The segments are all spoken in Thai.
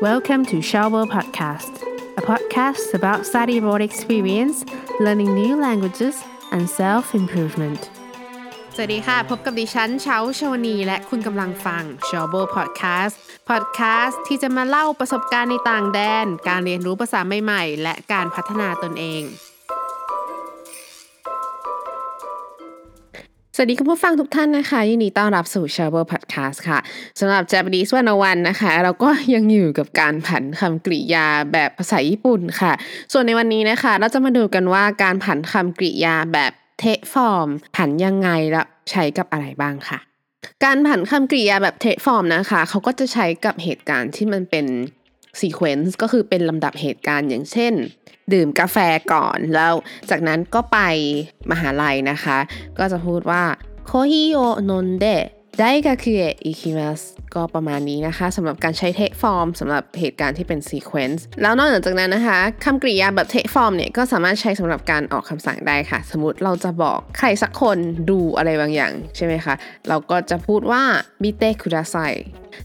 Welcome to Shower Podcast, a podcast about study abroad experience, learning new languages, and self improvement. สวัสดีค่ะ พบกับดิฉันเช้าชวนี และคุณกำลังฟัง s h o w b o Podcast Podcast ที่จะมาเล่าประสบการณ์ในต่างแดน การเรียนรู้ภาษาใหม่ ๆ และการพัฒนาตนเอง สวัสดีคุณผู้ฟังทุกท่านนะคะ ยินดีต้อนรับสู่ s h a r b e r Podcast ค่ะสำหรับ Japanese one one นะคะ เราก็ยังอยู่กับการผันคำกริยาแบบภาษาญี่ปุ่นค่ะ ส่วนในวันนี้นะคะ เราจะมาดูกันว่าการผันคำกริยาแบบเทฟอร์ม ผันยังไงและใช้กับอะไรบ้างค่ะ การผันคำกริยาแบบเทฟอร์มนะคะ เขาก็จะใช้กับเหตุการณ์ที่มันเป็น sequence ก็คือเป็นลำดับเหตุการณ์อย่างเช่น ดื่มกาแฟก่อนแล้วจากนั้นก็ไปมหาลัยนะคะ ก็จะพูดว่าコーヒーを飲んで 大学へ行きます ก็ประมาณนี้นะคะสำหรับการใช้เทคฟอร์มสำหรับเหตุการณ์ที่เป็น sequence แล้วนอกจากนั้นนะคะคำกริยาแบบเทคฟอร์มเนี่ยก็สามารถใช้สำหรับการออกคำสั่งได้ค่ะ สมมติเราจะบอกใครสักคนดูอะไรบางอย่างใช่ไหมคะเราก็จะพูดว่า見てください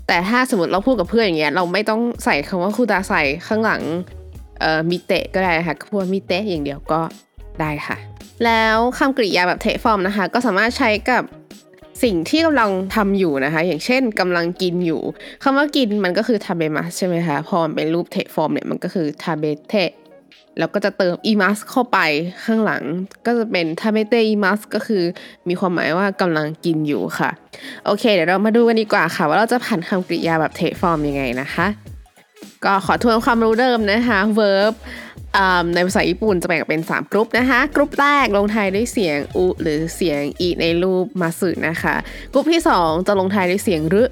แต่ถ้าสมมติเราพูดกับเพื่อนอย่างเงี้ยเราไม่ต้องใส่คำว่าください ข้างหลังเอ่อ 見て ก็ได้ค่ะพูดมิเตอย่างเดียวก็ได้ค่ะ แล้วคำกริยาแบบเทฟอร์มนะคะ ก็สามารถใช้กับ สิ่งที่กำลังทำอยู่นะคะ อย่างเช่นกำลังกินอยู่คำว่ากินมันก็คือ食べます ใช่ไหมคะพอมันเป็นรูปเทฟอร์มเนี่ยมันก็คือ食べて แล้วก็จะเติม います เข้าไปข้างหลัง ก็จะเป็น食べています ก็คือมีความหมายว่ากำลังกินอยู่ค่ะ โอเค เดี๋ยวเรามาดูกันดีกว่าค่ะ ว่าเราจะผันคำกริยาแบบเทฟอร์มยังไงนะคะ ก็ขอทวนความรู้เดิมนะคะ verb ในภาษาญี่ปุ่นจะแบ่งเป็น 3 กรุ๊ปนะคะ กรุ๊ปแรกลงท้ายด้วยเสียง う หรือเสียง い ในรูป ます นะคะ กรุ๊ปที่ 2 จะลงท้ายด้วยเสียง る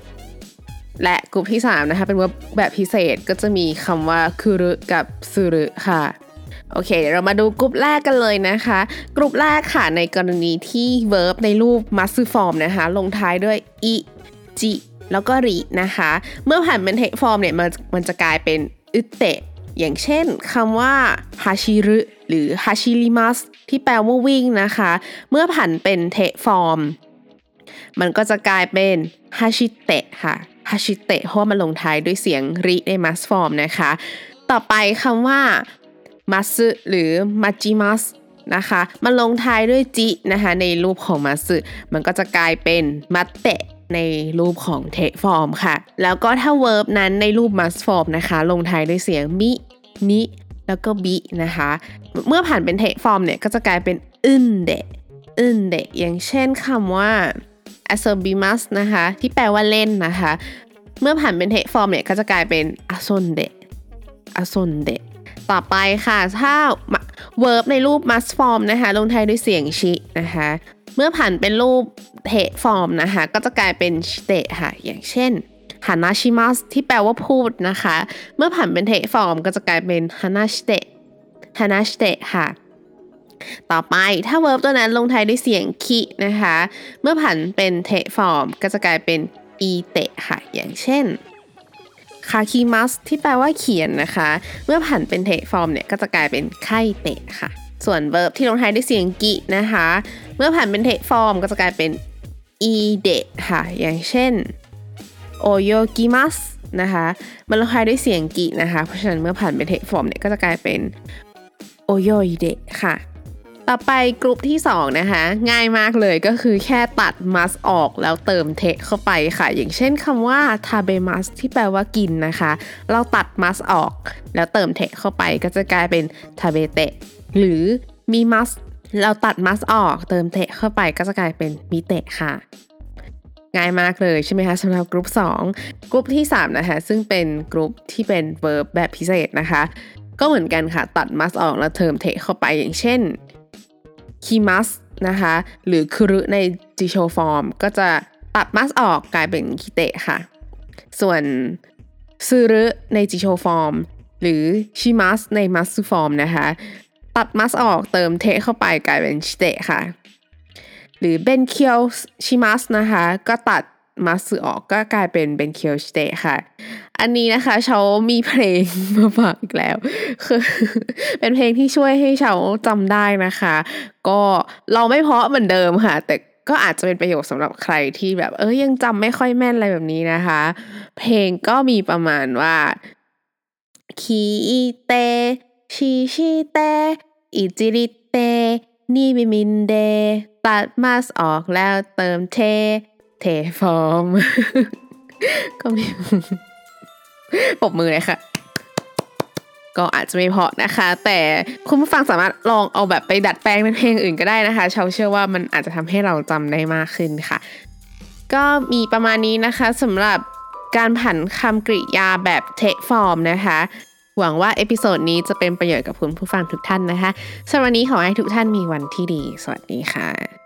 และกรุ๊ปที่ 3 นะคะ เป็นว่าแบบพิเศษก็จะมีคำว่า来る กับ する ค่ะ โอเค เดี๋ยวเรามาดูกรุ๊ปแรกกันเลยนะคะ กรุ๊ปแรกค่ะในกรณีที่ verb ในรูปมาสึฟอร์มนะคะ ลงท้ายด้วยい ち แล้วก็ り นะคะ เมื่อผันเป็นเทคฟอร์มเนี่ยมันมันจะกลายเป็นอึเตะ อย่างเช่นคำว่า走る หรือ 走ります ที่แปลว่าวิ่งนะคะ เมื่อผันเป็นเทฟอร์ม มันก็จะกลายเป็น走って ค่ะ 走って เพราะมันลงท้ายด้วยเสียง り ในมัสฟอร์มนะคะ ต่อไปคำว่า 待つ หรือ 待ちます นะคะ มันลงท้ายด้วย ち นะคะในรูปของ ますมันก็จะกลายเป็นมัตเตะ ในรูปของเทฟอร์มค่ะ แล้วก็ถ้า verb นั้นในรูป ます form นะคะ ลงท้ายด้วยเสียง み に แล้วก็ び นะคะ เมื่อผันเป็นเทฟอร์มเนี่ย ก็จะกลายเป็นんで んで อย่างเช่นคำว่า 遊びます นะคะ ที่แปลว่าเล่นนะคะ เมื่อผันเป็นเทฟอร์มเนี่ย ก็จะกลายเป็น 遊んで 遊んで ต่อไปค่ะ ถ้า verb ในรูป ます form นะคะ ลงท้ายด้วยเสียง し นะคะ เมื่อผันเป็นรูปเทฟอร์มนะคะ ก็จะกลายเป็นして ค่ะ อย่างเช่น話します ที่แปลว่าพูดนะคะ เมื่อผันเป็นเทฟอร์มก็จะกลายเป็น話して 話して ค่ะ ต่อไปถ้า verb ตัวนั้นลงท้ายด้วยเสียง き นะคะ เมื่อผันเป็นเทฟอร์มก็จะกลายเป็นいて ค่ะ อย่างเช่น書きます ที่แปลว่าเขียนนะคะ เมื่อผันเป็นเทฟอร์มเนี่ยก็จะกลายเป็น書いて ค่ะ ส่วน verb ที่ลงท้ายด้วยเสียง ぎ นะคะ เมื่อผันเป็นเทฟอร์มก็จะกลายเป็นいで ค่ะ อย่างเช่น泳ぎます นะคะมันลงท้ายด้วยเสียง ぎ นะคะ เพราะฉะนั้นเมื่อผันเป็นเทฟอร์มเนี่ยก็จะกลายเป็นโอโยอิเดะค่ะ ต่อไปกลุ่มที่ 2 นะคะ ง่ายมากเลยก็คือแค่ตัด ます ออกแล้วเติม て เข้าไปค่ะ อย่างเช่นคำว่าทาเบมัสที่แปลว่ากินนะคะ เราตัดมัสออกแล้วเติมเทเข้าไปก็จะกลายเป็นทาเบเตะหรือมีมัส เราตัดมัสออกเติมเตะเข้าไปก็จะกลายเป็นมิเตะค่ะ ง่ายมากเลยใช่ไหมคะสำหรับกลุ่ม2กลุ่มที่ 3 นะคะ ซึ่งเป็นกลุ่มที่เป็น verb แบบพิเศษนะคะ ก็เหมือนกันค่ะ ตัดมัสออกแล้วเติมเทเข้าไปอย่างเช่นคิมัสนะคะ หรือคุรุในจิโชฟอร์มก็จะตัด ます ออกกลายเป็น 来て ค่ะ ส่วน する ในจิโชฟอร์มหรือ します ในมัสซูฟอร์มนะคะ ตัด ます ออกเติม て เข้าไปกลายเป็น して ค่ะ หรือ 勉強します นะคะ ก็ตัด ます ออกก็กลายเป็น 勉強して ค่ะ อันนี้นะคะเชามีเพลงมาฝากอีกแล้ว คือ เป็นเพลงที่ช่วยให้เชาจำได้นะคะ ก็เราไม่เพาะเหมือนเดิมค่ะ แต่ก็อาจจะเป็นประโยชน์สำหรับใครที่แบบ เออยังจำไม่ค่อยแม่นอะไรแบบนี้นะคะ เพลงก็มีประมาณว่าคีเต ชิชิเตอิจิริเตนี่บิมินเดตัดมาสออกแล้วเติมเท เทฟอร์ม ก็มีปบมือเลยค่ะ ก็อาจจะไม่เพราะนะคะ แต่คุณผู้ฟังสามารถลองเอาแบบไปดัดแปลงเป็นเพลงอื่นก็ได้นะคะเชาเชื่อว่ามันอาจจะทำให้เราจำได้มากขึ้นค่ะ ก็มีประมาณนี้นะคะสำหรับการผันคำกริยาแบบเทคฟอร์มนะคะ หวังว่า episode นี้จะเป็นประโยชน์กับคุณผู้ฟังทุกท่านนะคะสำหรับวันนี้ขอให้ทุกท่านมีวันที่ดี สวัสดีค่ะ